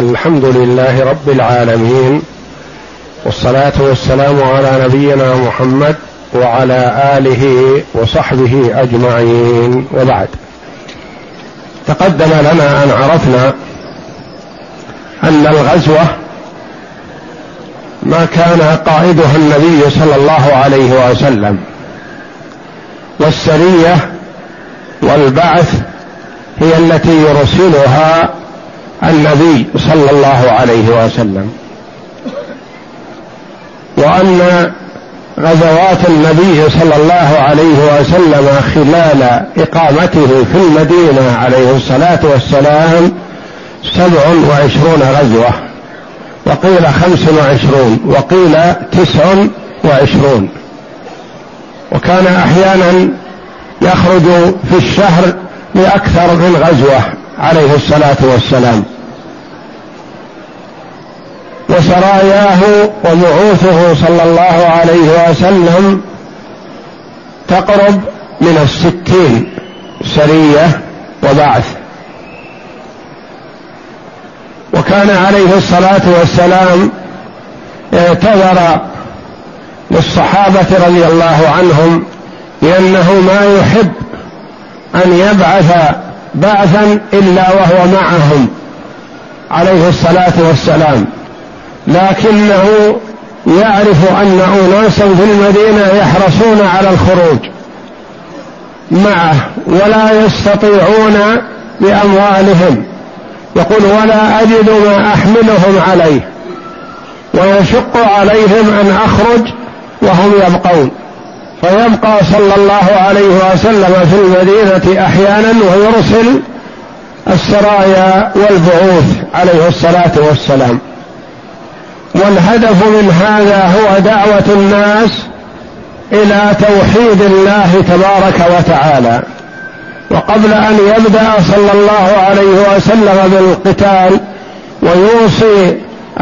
الحمد لله رب العالمين والصلاة والسلام على نبينا محمد وعلى آله وصحبه أجمعين وبعد. تقدم لنا أن عرفنا أن الغزوة ما كان قائدها النبي صلى الله عليه وسلم والسرية والبعث هي التي يرسلها النبي صلى الله عليه وسلم وأن غزوات النبي صلى الله عليه وسلم خلال إقامته في المدينة عليه الصلاة والسلام سبع وعشرون غزوة وقيل خمس وعشرون وقيل تسع وعشرون. وكان أحيانا يخرج في الشهر لأكثر من غزوة. عليه الصلاة والسلام. وسراياه وبعوثه صلى الله عليه وسلم تقرب من الستين سرية وبعث. وكان عليه الصلاة والسلام اعتذر للصحابة رضي الله عنهم لأنه ما يحب أن يبعث بعثا إلا وهو معهم عليه الصلاة والسلام. لكنه يعرف أن أناسا في المدينة يحرصون على الخروج معه ولا يستطيعون بأموالهم. يقول ولا أجد ما أحملهم عليه. ويشق عليهم أن أخرج وهم يبقون. فيبقى صلى الله عليه وسلم في المدينة أحيانا ويرسل السرايا والبعوث عليه الصلاة والسلام. والهدف من هذا هو دعوة الناس إلى توحيد الله تبارك وتعالى. وقبل أن يبدأ صلى الله عليه وسلم بالقتال ويوصي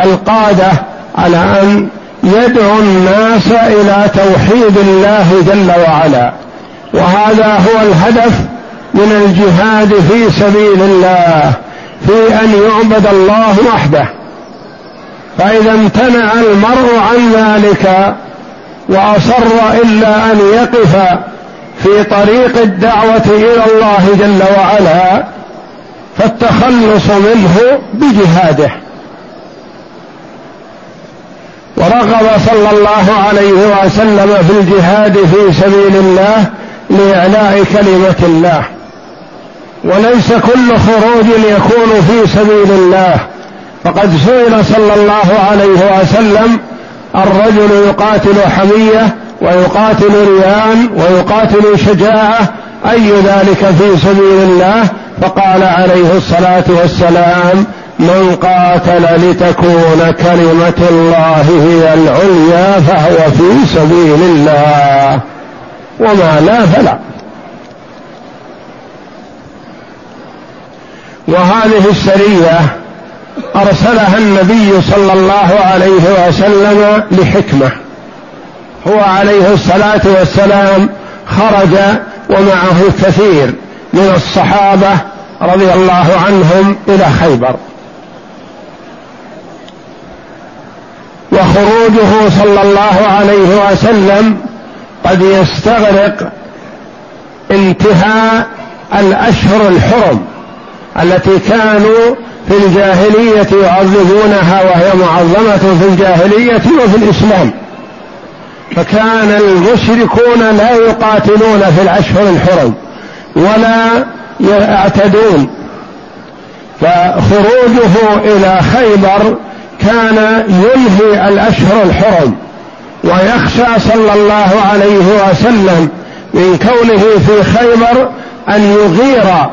القادة على أن يدعو الناس إلى توحيد الله جل وعلا. وهذا هو الهدف من الجهاد في سبيل الله في أن يعبد الله وحده. فإذا امتنع المرء عن ذلك وأصر إلا أن يقف في طريق الدعوة إلى الله جل وعلا فالتخلص منه بجهاده. ورغب صلى الله عليه وسلم في الجهاد في سبيل الله لإعلاء كلمة الله. وليس كل خروج يكون في سبيل الله. فقد سئل صلى الله عليه وسلم الرجل يقاتل حمية ويقاتل ريان ويقاتل شجاعة أي ذلك في سبيل الله؟ فقال عليه الصلاة والسلام من قاتل لتكون كلمة الله هي العليا فهو في سبيل الله. وما لا فلا. وهذه السرية أرسلها النبي صلى الله عليه وسلم لحكمة. هو عليه الصلاة والسلام خرج ومعه كثير من الصحابة رضي الله عنهم إلى خيبر. وخروجه صلى الله عليه وسلم قد يستغرق انتهاء الأشهر الحرم التي كانوا في الجاهلية يعظمونها وهي معظمة في الجاهلية وفي الإسلام. فكان المشركون لا يقاتلون في الأشهر الحرم ولا يعتدون. فخروجه إلى خيبر كان ينهي الأشهر الحرم ويخشى صلى الله عليه وسلم من كونه في خيبر أن يغير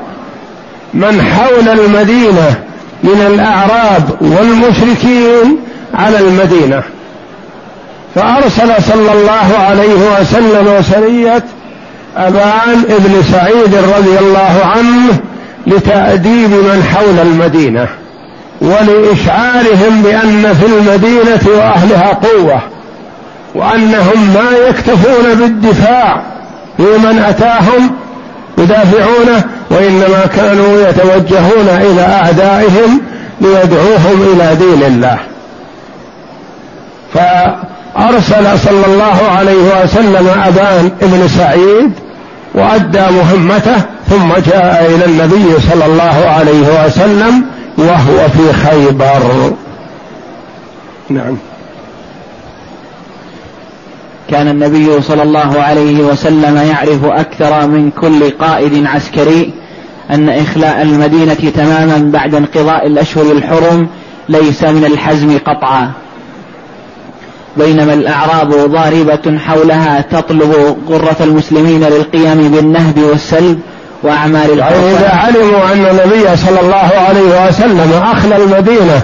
من حول المدينة من الأعراب والمشركين على المدينة. فأرسل صلى الله عليه وسلم سريه أبان ابن سعيد رضي الله عنه لتأديب من حول المدينة. ولإشعارهم بأن في المدينة وأهلها قوة وأنهم ما يكتفون بالدفاع لمن أتاهم يدافعونه وإنما كانوا يتوجهون إلى أعدائهم ليدعوهم إلى دين الله. فأرسل صلى الله عليه وسلم أبان ابن سعيد وأدى مهمته ثم جاء إلى النبي صلى الله عليه وسلم وهو في خيبر. نعم. كان النبي صلى الله عليه وسلم يعرف أكثر من كل قائد عسكري أن إخلاء المدينة تماما بعد انقضاء الأشهر الحرم ليس من الحزم قطعا. بينما الأعراب ضاربة حولها تطلب غرة المسلمين للقيام بالنهب والسلب وأعمال يعني إذا علموا أن النبي صلى الله عليه وسلم أخلى المدينة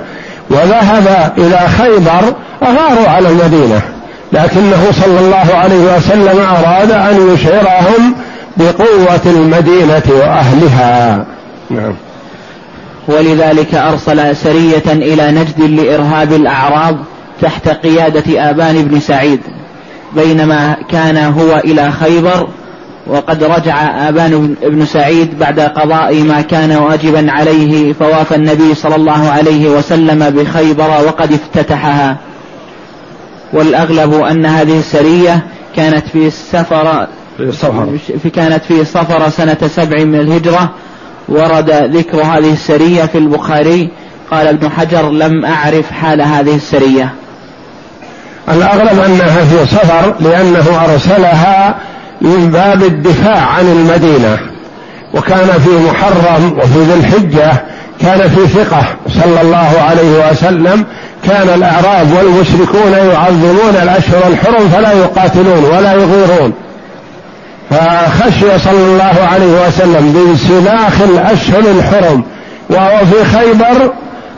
وذهب إلى خيبر أغاروا على المدينة لكنه صلى الله عليه وسلم أراد أن يشعرهم بقوة المدينة وأهلها. نعم. ولذلك أرسل سرية إلى نجد لإرهاب الأعراب تحت قيادة آبان بن سعيد بينما كان هو إلى خيبر وقد رجع آبان بن سعيد بعد قضاء ما كان واجبا عليه فوافى النبي صلى الله عليه وسلم بخيبر وقد افتتحها. والأغلب أن هذه السرية كانت في السفر في صفر. كانت في صفر سنة سبع من الهجرة. ورد ذكر هذه السرية في البخاري. قال ابن حجر لم أعرف حال هذه السرية. الأغلب أنها في صفر لأنه أرسلها من باب الدفاع عن المدينة. وكان في محرم وفي ذي الحجة كان في ثقة صلى الله عليه وسلم. كان الأعراب والمشركون يعظمون الأشهر الحرم فلا يقاتلون ولا يغيرون. فخشي صلى الله عليه وسلم بانسلاخ الأشهر الحرم وهو في خيبر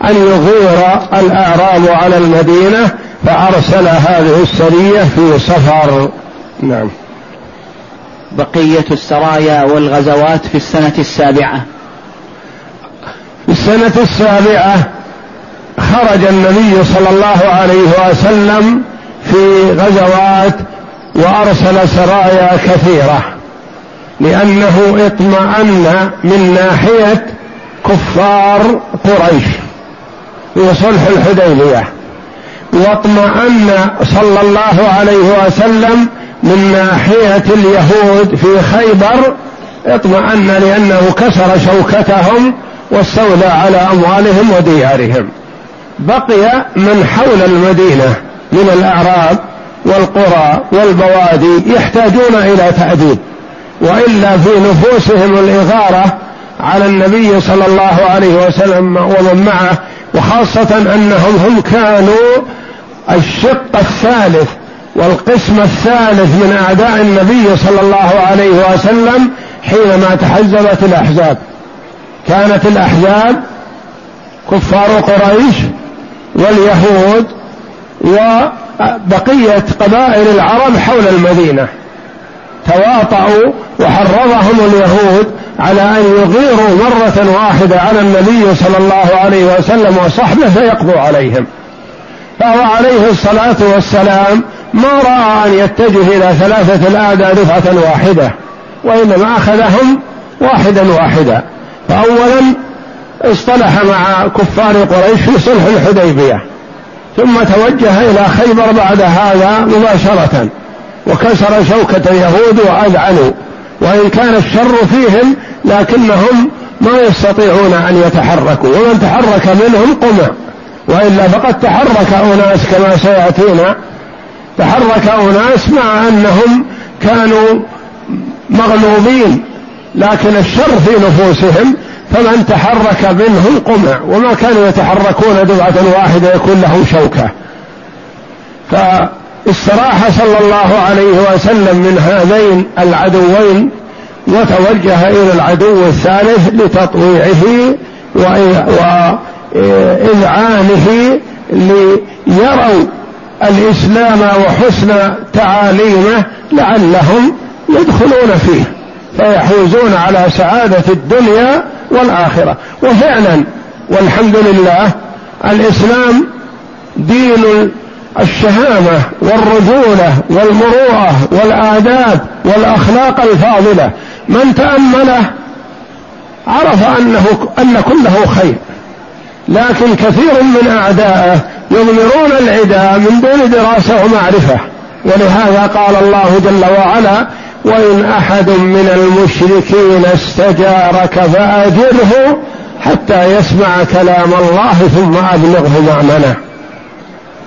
أن يغير الأعراب على المدينة فأرسل هذه السرية في صفر نعم. بقية السرايا والغزوات في السنة السابعة. في السنة السابعة خرج النبي صلى الله عليه وسلم في غزوات وأرسل سرايا كثيرة لأنه اطمأن من ناحية كفار قريش في صلح الحديبية واطمأن صلى الله عليه وسلم من ناحية اليهود في خيبر اطمأن لأنه كسر شوكتهم واستولى على أموالهم وديارهم. بقي من حول المدينة من الأعراب والقرى والبوادي يحتاجون إلى تأديب وإلا في نفوسهم الإغارة على النبي صلى الله عليه وسلم ومن معه وخاصة أنهم هم كانوا الشق الثالث والقسم الثالث من أعداء النبي صلى الله عليه وسلم حينما تحزبت الأحزاب. كانت الأحزاب كفار قريش واليهود وبقية قبائل العرب حول المدينة. تواطؤوا وحرضهم اليهود على أن يغيروا مرة واحدة على النبي صلى الله عليه وسلم وصحبه فيقضوا عليهم. فهو عليه الصلاة والسلام ما رأى أن يتجه إلى ثلاثة الأعداء دفعة واحدة وإنما أخذهم واحدا واحدا. فأولا اصطلح مع كفار قريش في صلح الحديبية ثم توجه إلى خيبر بعد هذا مباشرة وكسر شوكة اليهود وأذعنوا. وإن كان الشر فيهم لكنهم ما يستطيعون أن يتحركوا ومن تحرك منهم قمع وإلا فقد تحرك أناس كما سيأتينا. تحرك أناس مع أنهم كانوا مغلوبين لكن الشر في نفوسهم فمن تحرك منهم قمع وما كانوا يتحركون دفعة واحدة يكون لهم شوكة. فاستراح صلى الله عليه وسلم من هذين العدوين وتوجه إلى العدو الثالث لتطويعه وإذعانه ليروا الإسلام وحسن تعاليمه لعلهم يدخلون فيه فيحوزون على سعادة الدنيا والآخرة. وفعلا والحمد لله الإسلام دين الشهامة والرجولة والمروءة والآداب والأخلاق الفاضلة. من تأمله عرف أنه أن كله خير. لكن كثير من أعدائه يضمرون العداء من دون دراسة ومعرفة. ولهذا قال الله جل وعلا وإن أحد من المشركين استجارك فأجره حتى يسمع كلام الله ثم أبلغه مأمنة.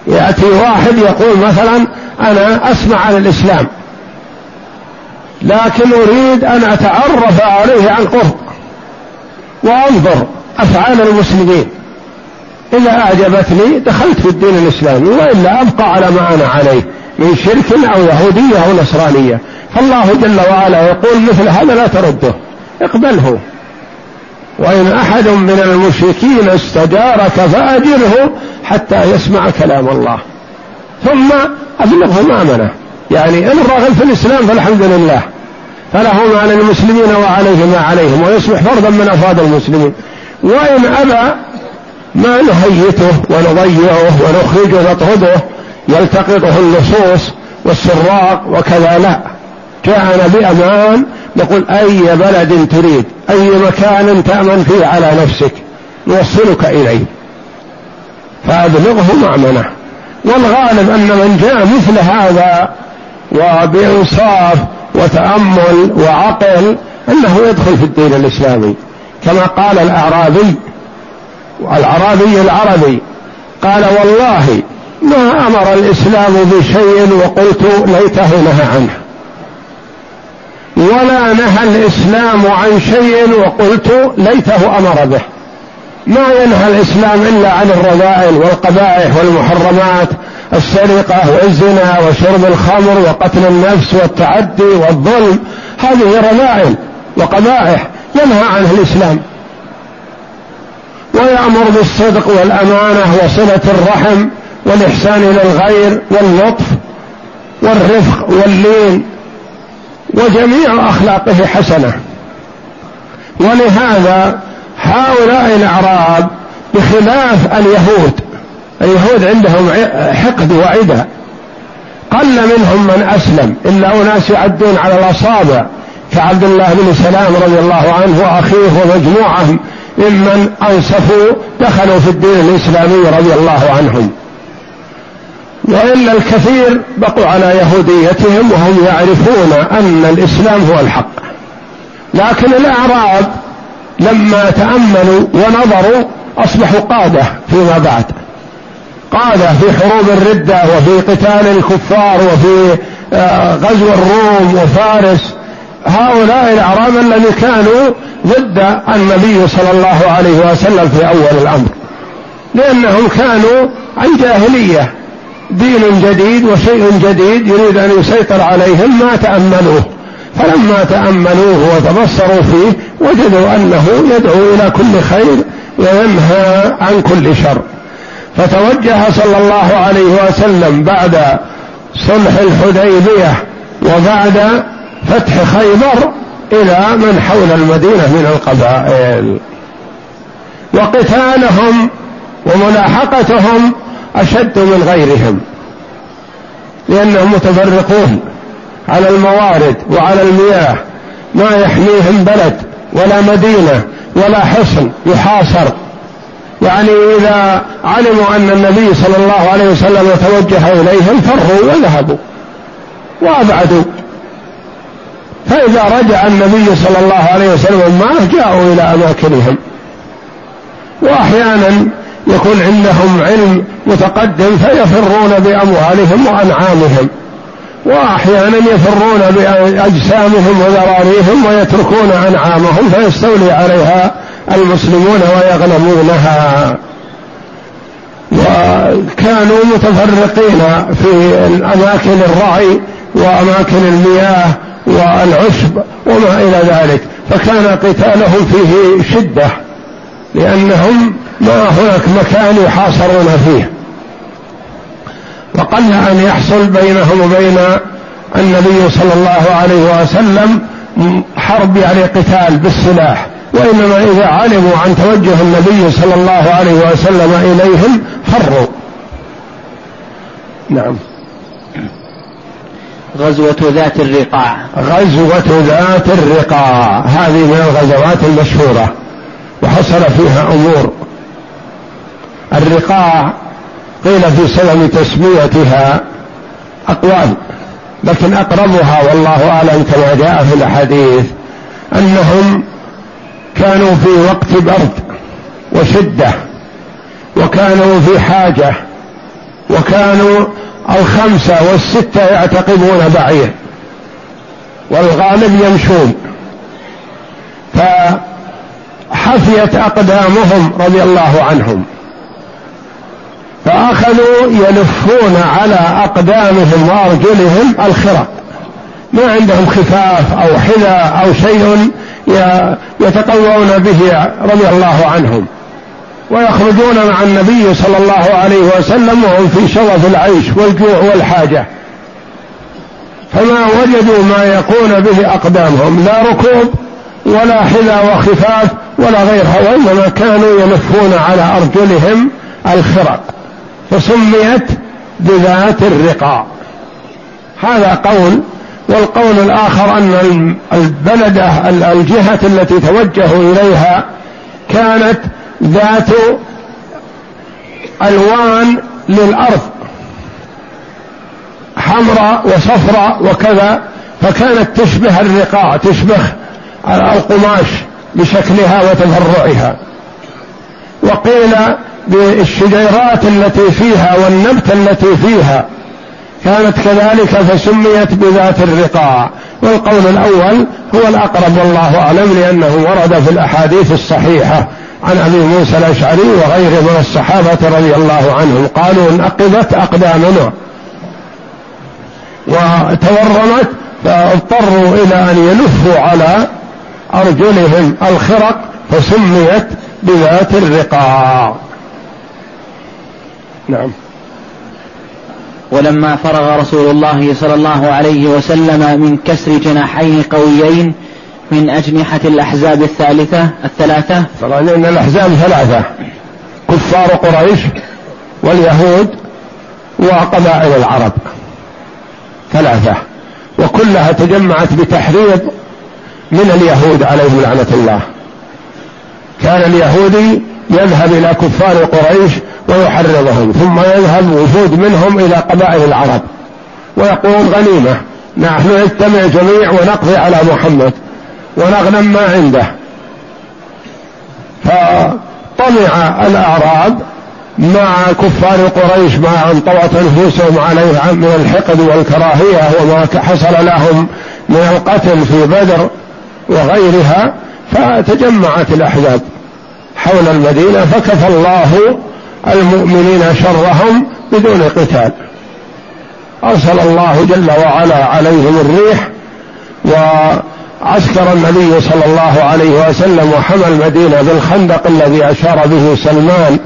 يأتي واحد يقول مثلا أنا أسمع عن الإسلام لكن أريد أن أتعرف عليه عن قرب وأنظر أفعال المسلمين. إذا أعجبتني دخلت في الدين الإسلامي وإلا أبقى على ما أنا عليه من شرك أو يهودية أو نصرانية. فالله جل وعلا يقول مثل هذا لا ترده. اقبله. وإن أحد من المشركين استجارك فأجره حتى يسمع كلام الله. ثم أبلغه مأمنه يعني إن الراغب في الإسلام فالحمد لله. فله ما للمسلمين وعليه ما عليهم ويصبح فردا من أفراد المسلمين. وإن أبى ما نهيته ونضيعه ونخرجه نطرده يلتقطه اللصوص والسراق وكذا لا. جاءنا بأمان نقول أي بلد تريد أي مكان تأمن فيه على نفسك نوصلك إليه. فأبلغه مأمنه. والغالب أن من جاء مثل هذا وبإنصاف وتأمل وعقل أنه يدخل في الدين الإسلامي. كما قال الأعرابي العربي العربي. قال والله ما أمر الإسلام بشيء وقلت ليته نهى عنه. ولا نهى الإسلام عن شيء وقلت ليته أمر به. ما ينهى الإسلام إلا عن الرذائل والقبائح والمحرمات السرقة والزنا وشرب الخمر وقتل النفس والتعدي والظلم. هذه رذائل وقبائح ينهى عنها الإسلام. ويأمر بالصدق والأمانة وصلة الرحم والإحسان إلى الغير واللطف والرفق واللين وجميع أخلاقه حسنة. ولهذا هؤلاء الأعراب بخلاف اليهود اليهود عندهم حقد وعدة. قل منهم من أسلم إلا أناس يعدون على الأصابع كعبد الله بن سلام رضي الله عنه وأخيه ومجموعة ممن أنصفوا دخلوا في الدين الإسلامي رضي الله عنهم. وإلا الكثير بقوا على يهوديتهم وهم يعرفون أن الإسلام هو الحق. لكن الأعراب لما تأملوا ونظروا أصبحوا قادة فيما بعد. قادة في حروب الردة وفي قتال الكفار وفي آه، غزو الروم وفارس. هؤلاء الأعراب الذين كانوا ضد النبي صلى الله عليه وسلم في أول الأمر. لأنهم كانوا عن جاهلية دين جديد وشيء جديد يريد أن يسيطر عليهم ما تأملوه. فلما تأملوه وتبصروا فيه وجدوا أنه يدعو إلى كل خير وينهى عن كل شر. فتوجه صلى الله عليه وسلم بعد صلح الحديبية وبعد فتح خيبر إلى من حول المدينة من القبائل. وقتالهم وملاحقتهم أشد من غيرهم لأنهم متفرقون على الموارد وعلى المياه ما يحميهم بلد ولا مدينة ولا حصن يحاصر. يعني إذا علموا أن النبي صلى الله عليه وسلم توجه إليهم فروا وذهبوا وأبعدوا. فإذا رجع النبي صلى الله عليه وسلم معه جاءوا إلى أماكنهم. وأحيانا يكون عندهم علم متقدم فيفرون بأموالهم وأنعامهم. وأحيانا يفرون بأجسامهم وذراريهم ويتركون أنعامهم فيستولي عليها المسلمون ويغنمونها. وكانوا متفرقين في أماكن الرعي وأماكن المياه والعشب وما إلى ذلك فكان قتالهم فيه شدة لأنهم ما هناك مكان يحاصرون فيه. وقل أن يحصل بينهم وبين النبي صلى الله عليه وسلم حرب يعني قتال بالسلاح وإنما إذا علموا عن توجه النبي صلى الله عليه وسلم إليهم فروا نعم. غزوة ذات الرقاع. غزوة ذات الرقاع. هذه من الغزوات المشهورة وحصل فيها أمور. الرقاع قيل في سبب تسميتها أقوال لكن أقربها والله أعلم كما جاء في الأحاديث أنهم كانوا في وقت برد وشدة وكانوا في حاجة وكانوا الخمسة والستة يعتقبون بعير والغالب يمشون. فحفيت أقدامهم رضي الله عنهم فأخذوا يلفون على أقدامهم وأرجلهم الخرق. ما عندهم خفاف أو حذاء أو شيء يتقوون به رضي الله عنهم. ويخرجون مع النبي صلى الله عليه وسلم وهم في شرف العيش والجوع والحاجة. فما وجدوا ما يكون به أقدامهم. لا ركوب ولا حذاء وخفاف ولا غيرها وإنما كانوا يلفون على أرجلهم الخرق فسميت بذات الرقاع. هذا قول والقول الآخر أن البلدة الجهة التي توجهوا إليها كانت ذات ألوان للأرض حمراء وصفراء وكذا فكانت تشبه الرقاع تشبه القماش بشكلها وتفرعها وقيل بالشجيرات التي فيها والنبت التي فيها كانت كذلك فسميت بذات الرقاع. والقول الأول هو الأقرب والله أعلم لأنه ورد في الأحاديث الصحيحة. عن أبي موسى الأشعري وغيره من الصحابة رضي الله عنهم قالوا انقضت أقدامنا. وتورمت فاضطروا إلى أن يلفوا على أرجلهم الخرق فسميت بذات الرقاع. نعم. ولما فرغ رسول الله صلى الله عليه وسلم من كسر جناحين قويين من أجنحة الأحزاب الثالثة الثلاثة؟ طبعا لأن الأحزاب ثلاثة. كفار قريش واليهود وقبائل العرب. ثلاثة. وكلها تجمعت بتحريض من اليهود عليهم لعنة الله. كان اليهودي يذهب إلى كفار قريش ويحرضهم ثم يذهب وفود منهم إلى قبائل العرب. ويقول غنيمة نحن نجتمع جميع ونقضي على محمد. ونغنم ما عنده. فطمع الأعراب مع كفار قريش ما انطوت نفوسهم عليه من الحقد والكراهية وما حصل لهم من القتل في بدر وغيرها فتجمعت الأحزاب حول المدينة فكفى الله المؤمنين شرهم بدون قتال. أرسل الله جل وعلا عليهم الريح وعسكر النبي صلى الله عليه وسلم وحمى المدينة بالخندق الذي أشار به سلمان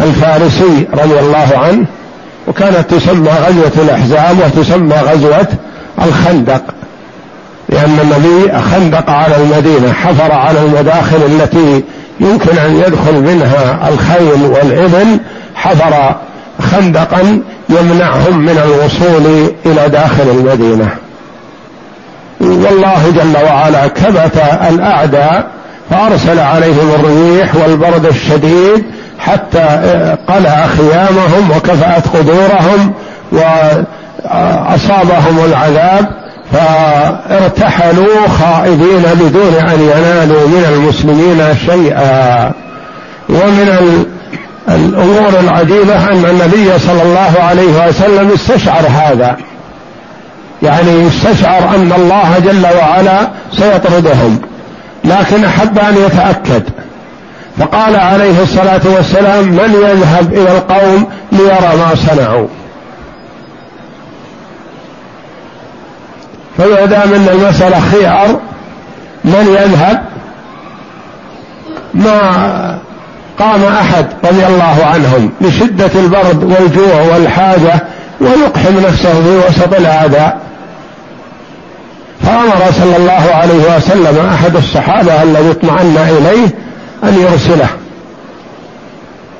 الفارسي رضي الله عنه وكانت تسمى غزوة الأحزاب وتسمى غزوة الخندق لأن النبي خندق على المدينة حفر على المداخل التي يمكن أن يدخل منها الخيل والإبل حفر خندقا يمنعهم من الوصول إلى داخل المدينة. والله جل وعلا كبت الأعداء فأرسل عليهم الريح والبرد الشديد حتى قلع خيامهم وكفأت قدورهم وأصابهم العذاب فارتحلوا خائبين بدون أن ينالوا من المسلمين شيئا. ومن الأمور العجيبة أن النبي صلى الله عليه وسلم استشعر هذا. يعني استشعر أن الله جل وعلا سيطردهم. لكن أحب أن يتأكد. فقال عليه الصلاة والسلام من يذهب إلى القوم ليرى ما صنعوا. فما دام أن المسألة خيار من يذهب ما قام أحد رضي الله عنهم لشدة البرد والجوع والحاجة ويقحم نفسه في وسط الأعداء. فأمر صلى الله عليه وسلم أحد الصحابة الذي اطمأن إليه أن يرسله.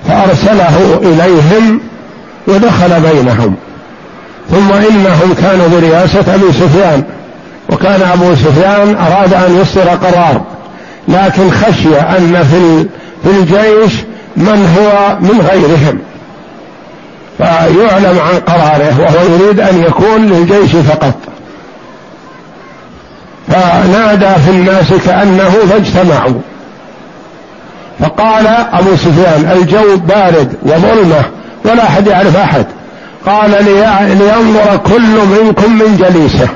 فأرسله إليهم ودخل بينهم. ثم إنهم كانوا برئاسه أبي سفيان وكان أبو سفيان أراد أن يصدر قرار لكن خشي أن في في الجيش من هو من غيرهم. فيعلم عن قراره وهو يريد أن يكون للجيش فقط. فنادى في الناس كأنه فاجتمعوا فقال أبو سفيان الجو بارد وظلمة ولا أحد يعرف أحد. قال لينظر كل منكم من جليسه.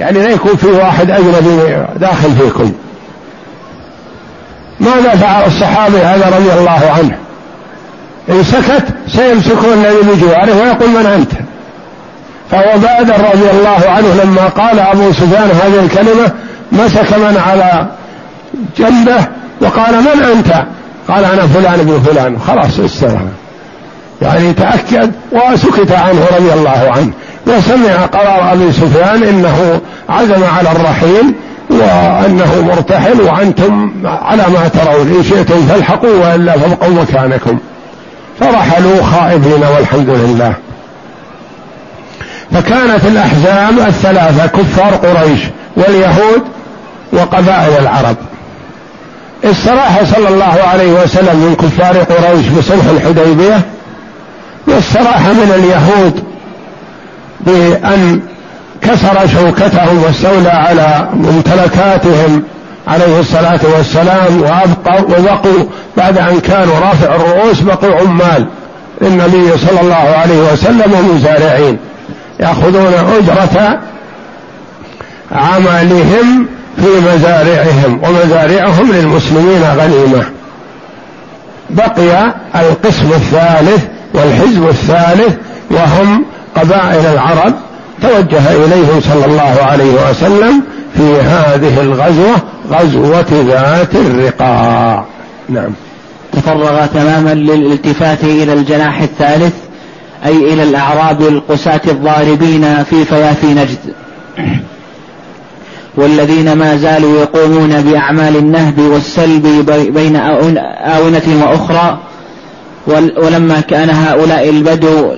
يعني لا يكون في واحد أجنبي داخل فيكم. ماذا فعل الصحابي هذا رضي الله عنه؟ إن سكت سيمسكون الذي بجواره ويقول من أنت. فهو بادر رضي الله عنه لما قال أبو سفيان هذه الكلمة مسك من على جنبه وقال من أنت؟ قال أنا فلان ابن فلان. خلاص استرى يعني تأكد وسكت عنه رضي الله عنه وسمع قرار أبي سفيان إنه عزم على الرحيل وأنه مرتحل وأنتم على ما ترون إن شئتم فالحقوا وإلا فابقوا مكانكم. فرحلوا خائبين والحمد لله. فكانت الأحزاب الثلاثة كفار قريش واليهود وقبائل العرب. استراح صلى الله عليه وسلم من كفار قريش بصلح الحديبية واستراح من اليهود بأن كسر شوكتهم واستولى على ممتلكاتهم عليه الصلاة والسلام وأبقوا وبقوا بعد أن كانوا رافع الرؤوس بقوا عمال للنبي صلى الله عليه وسلم ومزارعين. يأخذون أجرة عملهم في مزارعهم ومزارعهم للمسلمين غنيمة. بقي القسم الثالث والحزب الثالث وهم قبائل العرب. توجه إليهم صلى الله عليه وسلم في هذه الغزوة غزوة ذات الرقاع. نعم. تفرغ تماما للالتفات إلى الجناح الثالث. أي إلى الأعراب القساة الضاربين في فيافي نجد. والذين ما زالوا يقومون بأعمال النهب والسلب بين آونة وأخرى ولما كان هؤلاء البدو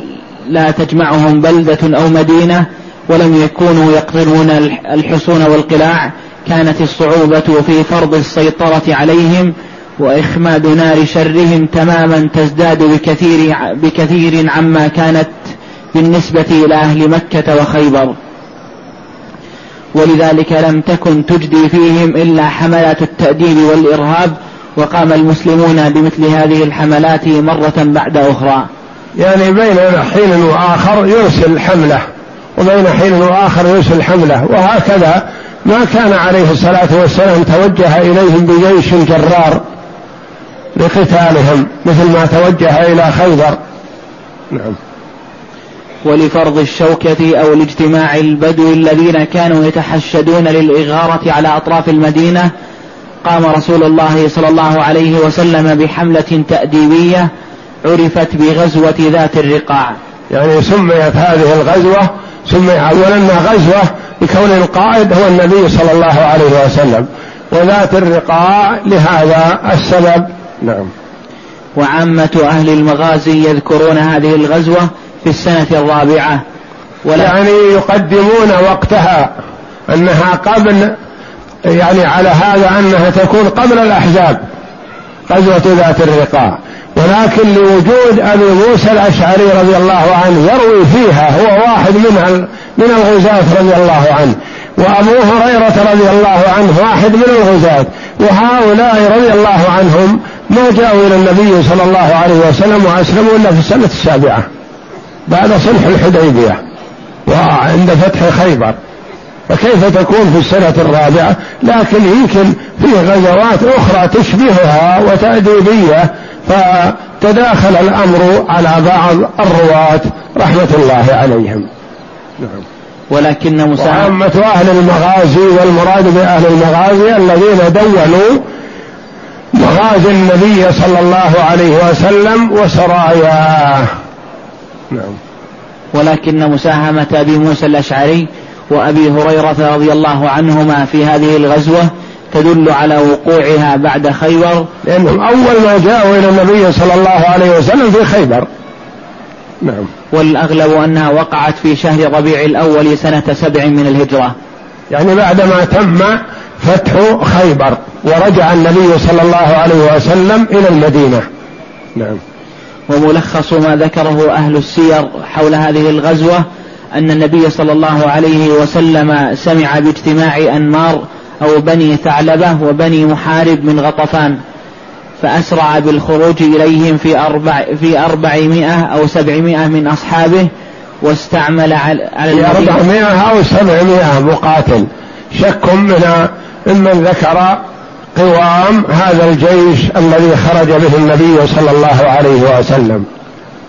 لا تجمعهم بلدة أو مدينة ولم يكونوا يقتلون الحصون والقلاع كانت الصعوبة في فرض السيطرة عليهم وإخماد نار شرهم تماما تزداد بكثير بكثير عما كانت بالنسبة إلى أهل مكة وخيبر. ولذلك لم تكن تجدي فيهم إلا حملات التأديب والإرهاب وقام المسلمون بمثل هذه الحملات مرة بعد أخرى. يعني بين حين وآخر يرسل حملة وبين حين وآخر يرسل حملة وهكذا ما كان عليه الصلاة والسلام توجه إليهم بجيش جرار. لقتالهم مثل ما توجه إلى خيبر. نعم. ولفرض الشوكة أو لاجتماع البدو الذين كانوا يتحشدون للإغارة على أطراف المدينة قام رسول الله صلى الله عليه وسلم بحملة تأديبية عرفت بغزوة ذات الرقاع. يعني سميت هذه الغزوة سمي أولا غزوة بكون القائد هو النبي صلى الله عليه وسلم وذات الرقاع لهذا السبب. نعم. وعامة أهل المغازي يذكرون هذه الغزوة في السنة الرابعة. ولا يعني يقدمون وقتها أنها قبل يعني على هذا أنها تكون قبل الأحزاب غزوة ذات الرقاع. ولكن لوجود أبي موسى الأشعري رضي الله عنه يروي فيها هو واحد من من الغزاة رضي الله عنه. وأبو هريرة رضي الله عنه واحد من الغزاة. وهؤلاء رضي الله عنهم ما جاءوا إلى النبي صلى الله عليه وسلم وأسلموا إلا في السنة السابعة بعد صلح الحديبية وعند فتح خيبر. فكيف تكون في السنة الرابعة؟ لكن يمكن في غزوات أخرى تشبهها وتأديبية فتداخل الأمر على بعض الرواة رحمة الله عليهم. نعم. ولكن وعامة أهل المغازي والمراد بأهل المغازي الذين دونوا مغازي النبي صلى الله عليه وسلم وسراياه نعم. ولكن مساهمة أبي موسى الأشعري وأبي هريرة رضي الله عنهما في هذه الغزوة تدل على وقوعها بعد خيبر. لأنهم أول ما جاءوا إلى النبي صلى الله عليه وسلم في خيبر. نعم. والأغلب أنها وقعت في شهر ربيع الأول سنة سبع من الهجرة. يعني بعدما تم فتح خيبر ورجع النبي صلى الله عليه وسلم إلى المدينة. نعم. وملخص ما ذكره أهل السير حول هذه الغزوة أن النبي صلى الله عليه وسلم سمع باجتماع أنمار أو بني ثعلبة وبني محارب من غطفان فأسرع بالخروج إليهم في أربع في أربعمائة أو سبعمائة من أصحابه واستعمل على في أربعمائة أو سبعمائة مقاتل. شك من ممن ذكر قوام هذا الجيش الذي خرج به النبي صلى الله عليه وسلم.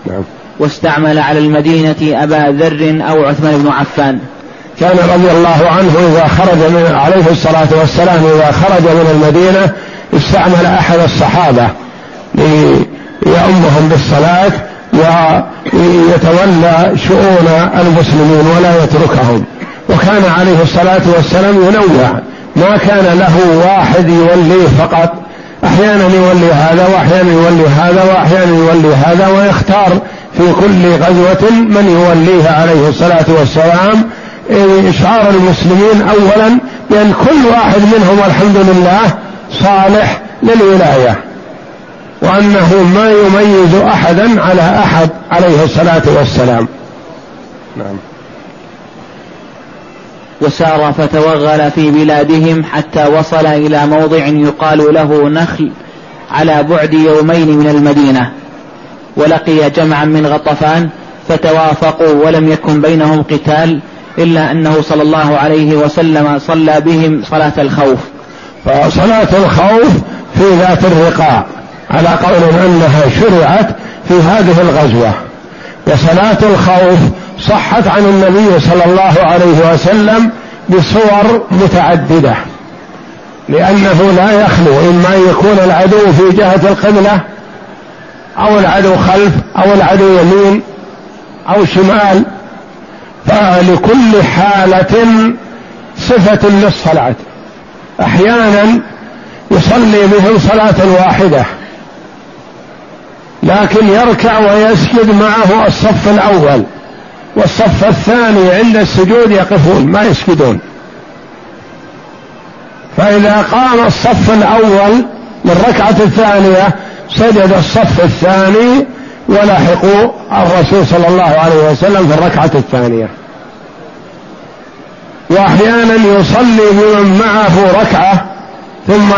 نعم. واستعمل على المدينة أبا ذر أو عثمان بن عفان. كان رضي الله عنه إذا خرج من عليه الصلاة والسلام إذا خرج من المدينة استعمل أحد الصحابة ليأمهم بالصلاة ويتولى شؤون المسلمين ولا يتركهم. وكان عليه الصلاة والسلام ينوع. ما كان له واحد يوليه فقط. أحيانا يولي هذا وأحيانا يولي هذا وأحيانا يولي هذا ويختار في كل غزوة من يوليه عليه الصلاة والسلام. إشعار المسلمين أولا بأن كل واحد منهم الحمد لله صالح للولاية وأنه ما يميز أحدا على أحد عليه الصلاة والسلام. نعم. وسار فتوغل في بلادهم حتى وصل إلى موضع يقال له نخل على بعد يومين من المدينة. ولقي جمعا من غطفان فتوافقوا ولم يكن بينهم قتال إلا أنه صلى الله عليه وسلم صلى بهم صلاة الخوف. فصلاة الخوف في ذات الرقاع على قول أنها شرعت في هذه الغزوة. وصلاة الخوف صحت عن النبي صلى الله عليه وسلم بصور متعددة. لأنه لا يخلو إما يكون العدو في جهة القبلة أو العدو خلف أو العدو يمين أو شمال. فلكل حالة صفة للصلاة. أحيانا يصلي بهم صلاة واحدة لكن يركع ويسجد معه الصف الأول. والصف الثاني عند السجود يقفون ما يسجدون. فإذا قام الصف الأول للركعة الثانية سجد الصف الثاني ولحقوا الرسول صلى الله عليه وسلم في الركعة الثانية. وأحيانا يصلي بمن معه ركعة ثم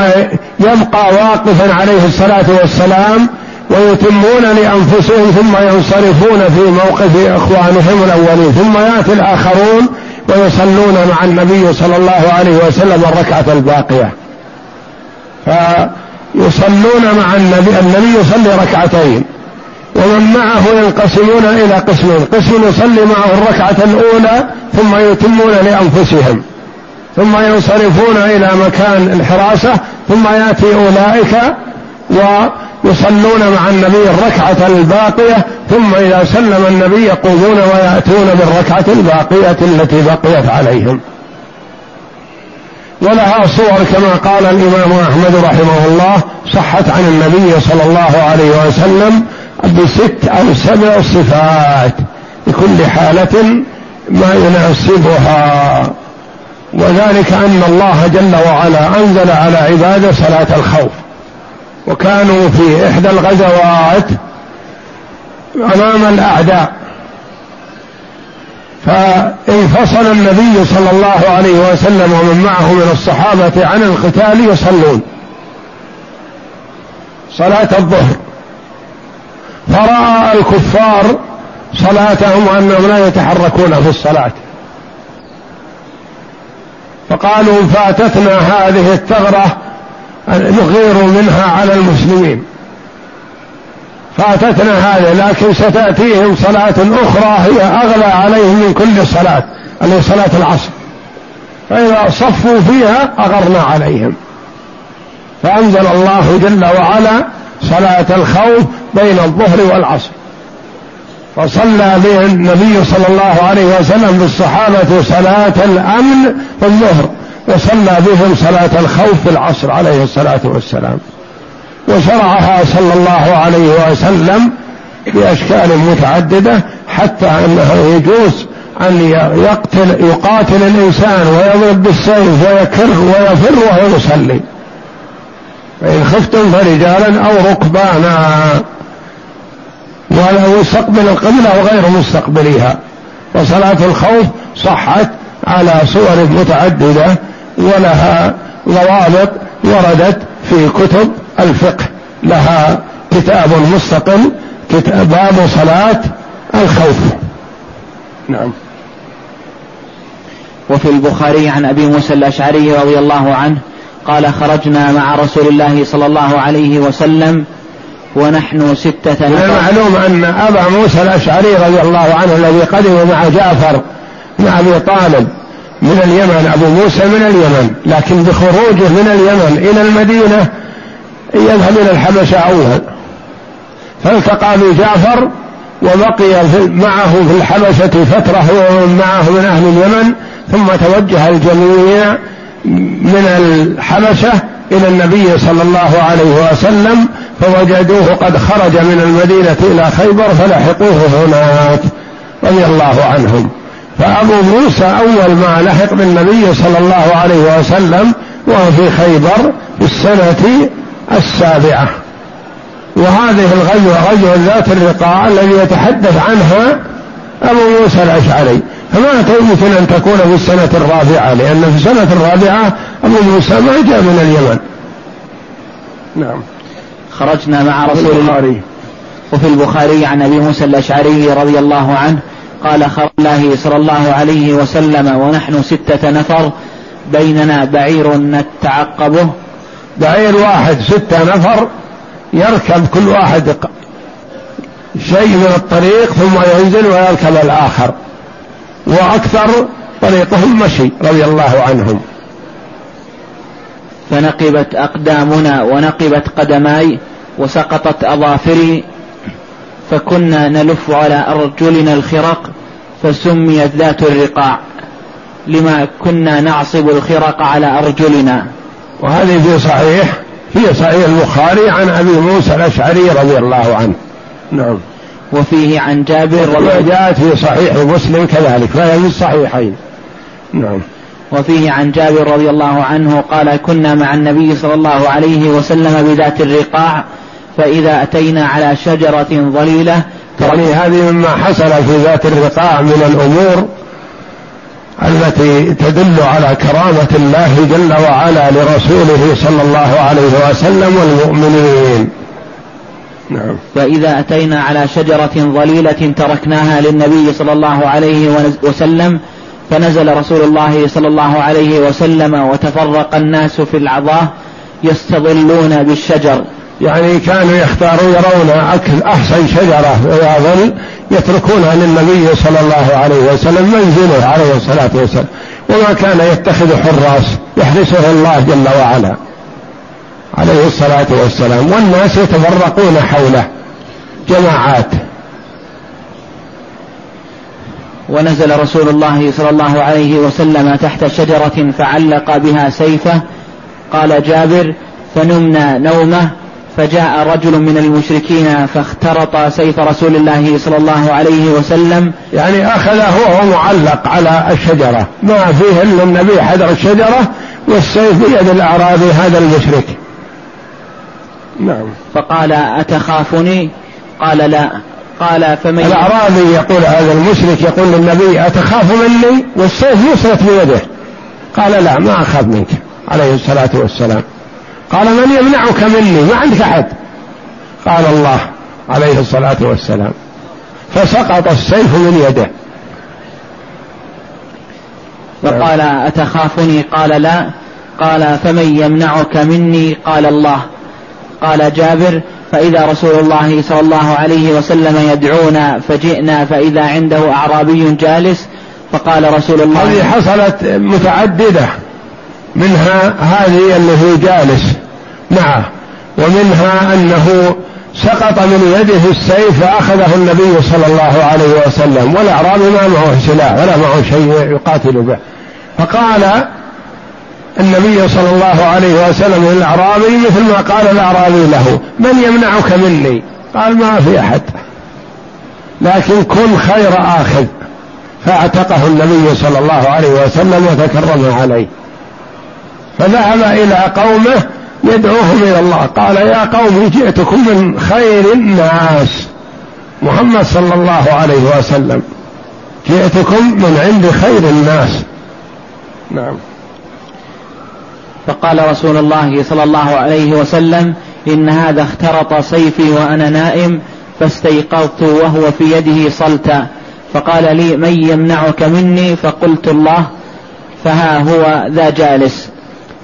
يبقى واقفا عليه الصلاة والسلام ويتمون لأنفسهم ثم ينصرفون في موقف إخوانهم الأولين ثم يأتي الآخرون ويصلون مع النبي صلى الله عليه وسلم الركعة الباقية. فيصلون مع النبي النبي يصلي ركعتين ومن معه ينقسمون إلى قسمين قسم يصلي معه الركعة الأولى ثم يتمون لأنفسهم ثم ينصرفون إلى مكان الحراسة ثم يأتي أولئك ويصلون مع النبي الركعة الباقية ثم إذا سلم النبي يقومون ويأتون بالركعة الباقية التي بقيت عليهم. ولها صور كما قال الإمام أحمد رحمه الله صحت عن النبي صلى الله عليه وسلم بست أو سبع صفات لكل حالة ما يناسبها. وذلك أن الله جل وعلا أنزل على عباده صلاة الخوف. وكانوا في إحدى الغزوات أمام الأعداء. فانفصل النبي صلى الله عليه وسلم ومن معه من الصحابة عن القتال يصلون. صلاة الظهر. فرأى الكفار صلاتهم وأنهم لا يتحركون في الصلاة. فقالوا فاتتنا هذه الثغرة نغير منها على المسلمين. فأتتنا هذه لكن ستأتيهم صلاة أخرى هي أغلى عليهم من كل صلاة اللي صلاة العصر. فإذا صفوا فيها أغرنا عليهم. فأنزل الله جل وعلا صلاة الخوف بين الظهر والعصر. فصلى به النبي صلى الله عليه وسلم بالصحابة صلاة الأمن في الظهر. وصلى بهم صلاة الخوف في العصر عليه الصلاة والسلام. وشرعها صلى الله عليه وسلم بأشكال متعددة حتى أنه يجوز أن يقتل يقاتل الإنسان ويضرب بالسيف ويكر ويفر وهو يصلي. فإن خفتم فرجالا أو ركبانا ولا مستقبل القبلة وغير مستقبلها وصلاة الخوف صحت على صور متعددة ولها ضوابط وردت في كتب الفقه. لها كتاب مستقل كتاب باب صلاة الخوف. نعم. وفي البخاري عن أبي موسى الأشعري رضي الله عنه قال خرجنا مع رسول الله صلى الله عليه وسلم ونحن ستة نفر. من المعلوم أن أبا موسى الأشعري رضي الله عنه الذي قدم مع جعفر بن أبي طالب من اليمن أبو موسى من اليمن لكن بخروجه من اليمن إلى المدينة يذهب إلى الحبشة أول فالتقى بجعفر وبقي معه في الحبشة فترة هو ومن معه من أهل اليمن ثم توجه الجميع من الحبشة إلى النبي صلى الله عليه وسلم فوجدوه قد خرج من المدينة إلى خيبر فلحقوه هناك رضي الله عنهم. فأبو موسى أول ما لحق بالنبي صلى الله عليه وسلم وهو في خيبر في السنة السابعة. وهذه الغزوة غزوة ذات الرقاع الذي يتحدث عنها أبو موسى الأشعري. فما يمكن أن تكون في السنة الرابعة لأن في السنة الرابعة أبو موسى ما جاء من اليمن. نعم. خرجنا مع رسول الله وفي البخاري عن أبي موسى الأشعري رضي الله عنه قال خرج الله صلى الله عليه وسلم ونحن ستة نفر بيننا بعير نتعقبه بعير واحد ستة نفر يركب كل واحد شيء من الطريق ثم ينزل ويركب الآخر. وأكثر طريقهم مشي رضي الله عنهم. فنقبت أقدامنا ونقبت قدماي وسقطت أظافري فكنا نلف على أرجلنا الخرق فسميت ذات الرقاع لما كنا نعصب الخرق على أرجلنا. وهذه في صحيح في صحيح البخاري عن أبي موسى الأشعري رضي الله عنه. نعم. وفيه عن جابر رضي الله جاءت في صحيح مسلم كذلك فهي في الصحيحين. نعم. وفيه عن جابر رضي الله عنه قال كنا مع النبي صلى الله عليه وسلم بذات الرقاع فإذا أتينا على شجرة ظليلة يعني هذه مما حصل في ذات الرقاع من الأمور التي تدل على كرامة الله جل وعلا لرسوله صلى الله عليه وسلم والمؤمنين. نعم. فإذا أتينا على شجرة ظليلة تركناها للنبي صلى الله عليه وسلم فنزل رسول الله صلى الله عليه وسلم وتفرق الناس في العظاه يستظلون بالشجر. يعني كانوا يختارون يرون أحسن شجرة ظل يتركونها للنبي صلى الله عليه وسلم منزله عليه الصلاة والسلام. وما كان يتخذ حراس يحرسه الله جل وعلا عليه الصلاة والسلام. والناس يتفرقون حوله. جماعات. ونزل رسول الله صلى الله عليه وسلم تحت شجرة فعلق بها سيفه. قال جابر فنمنا نومه فجاء رجل من المشركين فاخترط سيف رسول الله صلى الله عليه وسلم. يعني أخذه وهو معلق على الشجرة. ما فيه إلا النبي حذر الشجرة والسيف بيد الأعرابي هذا المشرك. نعم. فقال أتخافني؟ قال لا. قال فمن الأعرابي يقول هذا المشرك يقول للنبي أتخاف مني والسيف يسرت بيده. قال لا ما أخاف منك عليه الصلاة والسلام. قال من يمنعك مني؟ ما عندك أحد. قال الله عليه الصلاة والسلام. فسقط السيف من يده. فقال أتخافني؟ قال لا. قال فمن يمنعك مني؟ قال الله. قال جابر فإذا رسول الله صلى الله عليه وسلم يدعونا فجئنا فإذا عنده أعرابي جالس فقال رسول الله هذه حصلت متعددة. منها هذه اللي هو جالس. معه ومنها أنه سقط من يده السيف فأخذه النبي صلى الله عليه وسلم والأعرابي ما معه سلاح ولا معه شيء يقاتل به. فقال النبي صلى الله عليه وسلم للأعرابي مثل ما قال الأعرابي له من يمنعك مني؟ قال ما في أحد. لكن كن خير آخذ. فأعتقه النبي صلى الله عليه وسلم وتكرم عليه. فذهب إلى قومه يدعوهم إلى الله. قال يا قوم جئتكم من خير الناس. محمد صلى الله عليه وسلم. جئتكم من عند خير الناس. نعم. فقال رسول الله صلى الله عليه وسلم إن هذا اخترط سيفي وأنا نائم فاستيقظت وهو في يده صلتا. فقال لي من يمنعك مني؟ فقلت الله. فها هو ذا جالس.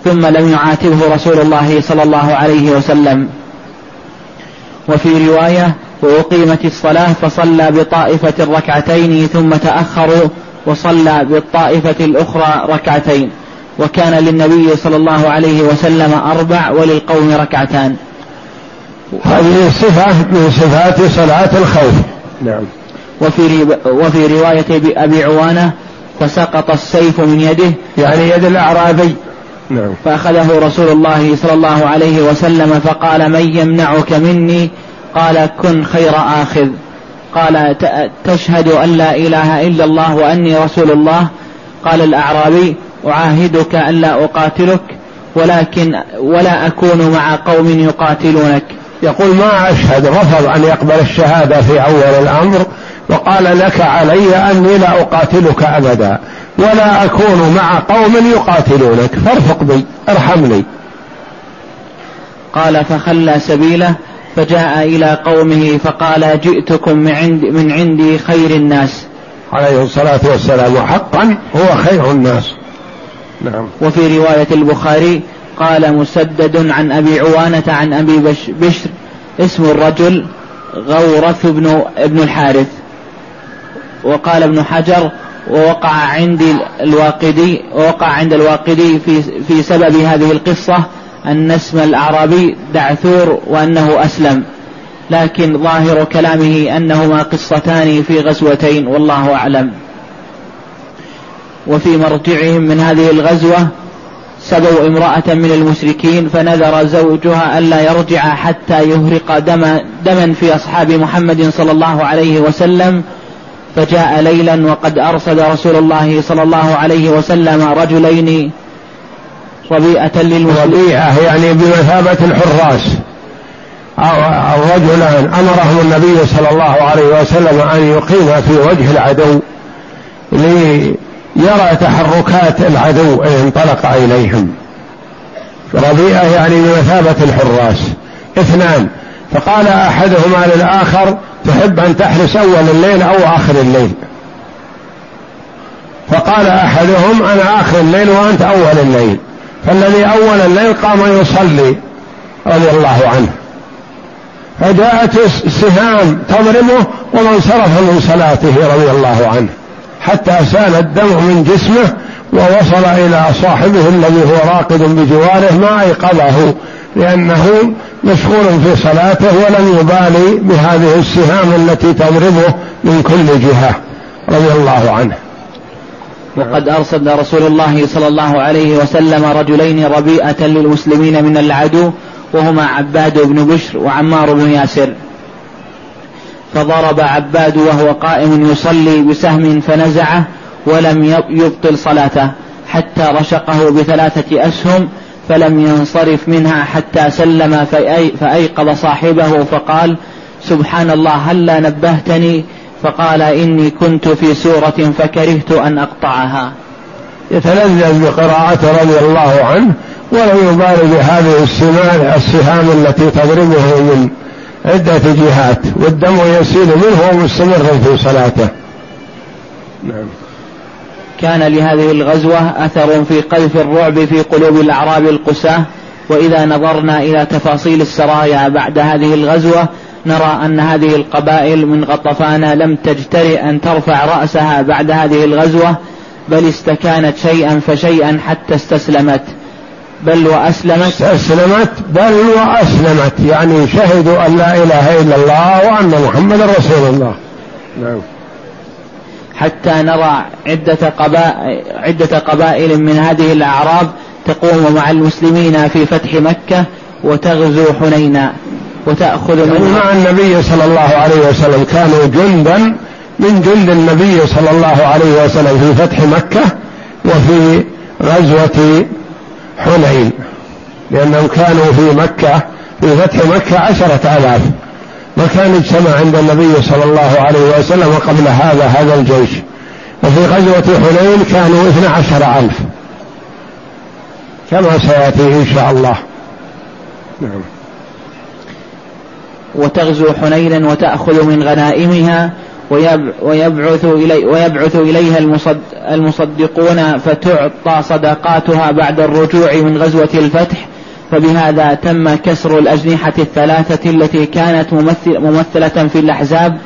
ثم لم يعاتبه رسول الله صلى الله عليه وسلم. وفي رواية وأقيمت الصلاة فصلى بطائفة ركعتين ثم تأخروا وصلى بالطائفة الأخرى ركعتين وكان للنبي صلى الله عليه وسلم أربع وللقوم ركعتان. هذه صفة من صفات صلاة الخوف. نعم. وفي وفي رواية أبي عوانة فسقط السيف من يده يعني يد الأعرابي. نعم. فأخذه رسول الله صلى الله عليه وسلم فقال من يمنعك مني؟ قال كن خير آخذ. قال تشهد أن لا إله إلا الله وأني رسول الله. قال الأعرابي أعاهدك أن لا أقاتلك ولكن ولا أكون مع قوم يقاتلونك. يقول ما أشهد رفض أن يقبل الشهادة في أول الأمر وقال لك علي أني لا أقاتلك أبدا ولا أكون مع قوم يقاتلونك فارفق بي ارحمني. قال فخلى سبيله فجاء إلى قومه فقال جئتكم من, عند من عندي خير الناس. عليه الصلاة والسلام حقا هو خير الناس. نعم. وفي رواية البخاري قال مسدد عن أبي عوانة عن أبي بشر اسم الرجل غورث بن ابن الحارث. وقال ابن حجر ووقع عندي الواقدي ووقع عند الواقدي في في سبب هذه القصة أن اسم الأعرابي دعثور وأنه أسلم. لكن ظاهر كلامه أنهما قصتان في غزوتين والله أعلم. وفي مرجعهم من هذه الغزوة سبوا امرأة من المشركين فنذر زوجها ألا يرجع حتى يهرق دم دما في أصحاب محمد صلى الله عليه وسلم. فجاء ليلا وقد أرصد رسول الله صلى الله عليه وسلم رجلين ربيئة للمسلمين ربيعة يعني بمثابة الحراس. أو الرجلان أمرهم النبي صلى الله عليه وسلم أن يقيم في وجه العدو ليرى تحركات العدو إن انطلق إليهم. ربيئة يعني بمثابة الحراس. اثنان فقال أحدهما للآخر تحب أن تحرس أول الليل أو آخر الليل؟ فقال أحدهم أنا آخر الليل وأنت أول الليل. فالذي أول الليل قام يصلي رضي الله عنه. فجاءت السهام تضربه وانصرف من صلاته رضي الله عنه. حتى سال الدم من جسمه ووصل إلى صاحبه الذي هو راقد بجواره ما أيقظه لأنه مشغول في صلاته ولم يبالي بهذه السهام التي تضربه من كل جهة. رضي الله عنه. وقد أرسل رسول الله صلى الله عليه وسلم رجلين ربيئة للمسلمين من العدو وهما عباد بن بشر وعمار بن ياسر. فضرب عباد وهو قائم يصلي بسهم فنزعه ولم يبطل صلاته حتى رشقه بثلاثة أسهم فلم ينصرف منها حتى سلم فأيقظ صاحبه فقال سبحان الله هلا نبهتني؟ فقال إني كنت في سورة فكرهت أن أقطعها. يتلذذ بقراءة رضي الله عنه ولم يبالي بهذه السهام التي تضربه من عدة جهات والدم يسيل منه ومستمر في صلاته. نعم. كان لهذه الغزوة أثر في قذف الرعب في قلوب الأعراب القساة وإذا نظرنا إلى تفاصيل السرايا بعد هذه الغزوة نرى أن هذه القبائل من غطفان لم تجترئ أن ترفع رأسها بعد هذه الغزوة بل استكانت شيئا فشيئا حتى استسلمت. بل وأسلمت. استسلمت بل وأسلمت. يعني شهدوا أن لا إله إلا الله وأن محمد رسول الله. نعم. حتى نرى عدة قبائل, عدة قبائل من هذه الأعراب تقوم مع المسلمين في فتح مكة وتغزو حنينا وتأخذ يعني مع النبي صلى الله عليه وسلم كانوا جندا من جند النبي صلى الله عليه وسلم في فتح مكة وفي غزوة حنين لأنهم كانوا في مكة في فتح مكة عشرة آلاف. ما كان اجتمع عند النبي صلى الله عليه وسلم قبل هذا هذا الجيش. وفي غزوة حنين كانوا اثنى عشر ألف. كما سيأتي إن شاء الله. نعم. وتغزو حنينا وتأخذ من غنائمها ويبعث, إلي ويبعث إليها المصدقون فتعطى صدقاتها بعد الرجوع من غزوة الفتح. فبهذا تم كسر الأجنحة الثلاثة التي كانت ممثل ممثلة في الأحزاب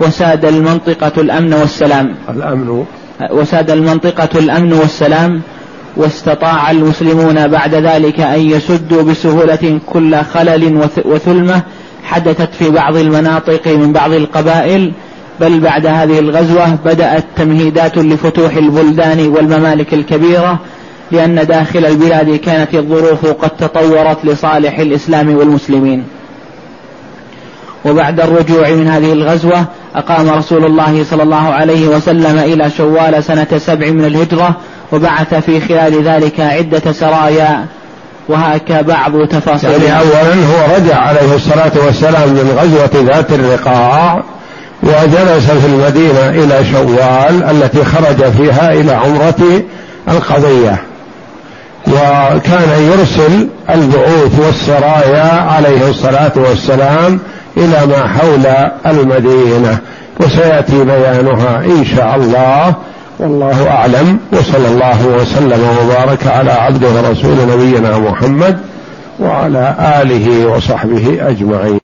وساد المنطقة الأمن والسلام. الأمن. وساد المنطقة الأمن والسلام واستطاع المسلمون بعد ذلك أن يسدوا بسهولة كل خلل وثلمة حدثت في بعض المناطق من بعض القبائل. بل بعد هذه الغزوة بدأت تمهيدات لفتوح البلدان والممالك الكبيرة لأن داخل البلاد كانت الظروف قد تطورت لصالح الإسلام والمسلمين. وبعد الرجوع من هذه الغزوة أقام رسول الله صلى الله عليه وسلم إلى شوال سنة سبع من الهجرة وبعث في خلال ذلك عدة سرايا وهاك بعض تفاصيل. يعني أولا هو رجع عليه الصلاة والسلام من غزوة ذات الرقاع وجلس في المدينة إلى شوال التي خرج فيها إلى عمرة القضية. وكان يرسل البعوث والسرايا عليه الصلاة والسلام إلى ما حول المدينة وسيأتي بيانها إن شاء الله. والله أعلم وصلى الله وسلم وبارك على عبده ورسول نبينا محمد وعلى آله وصحبه أجمعين.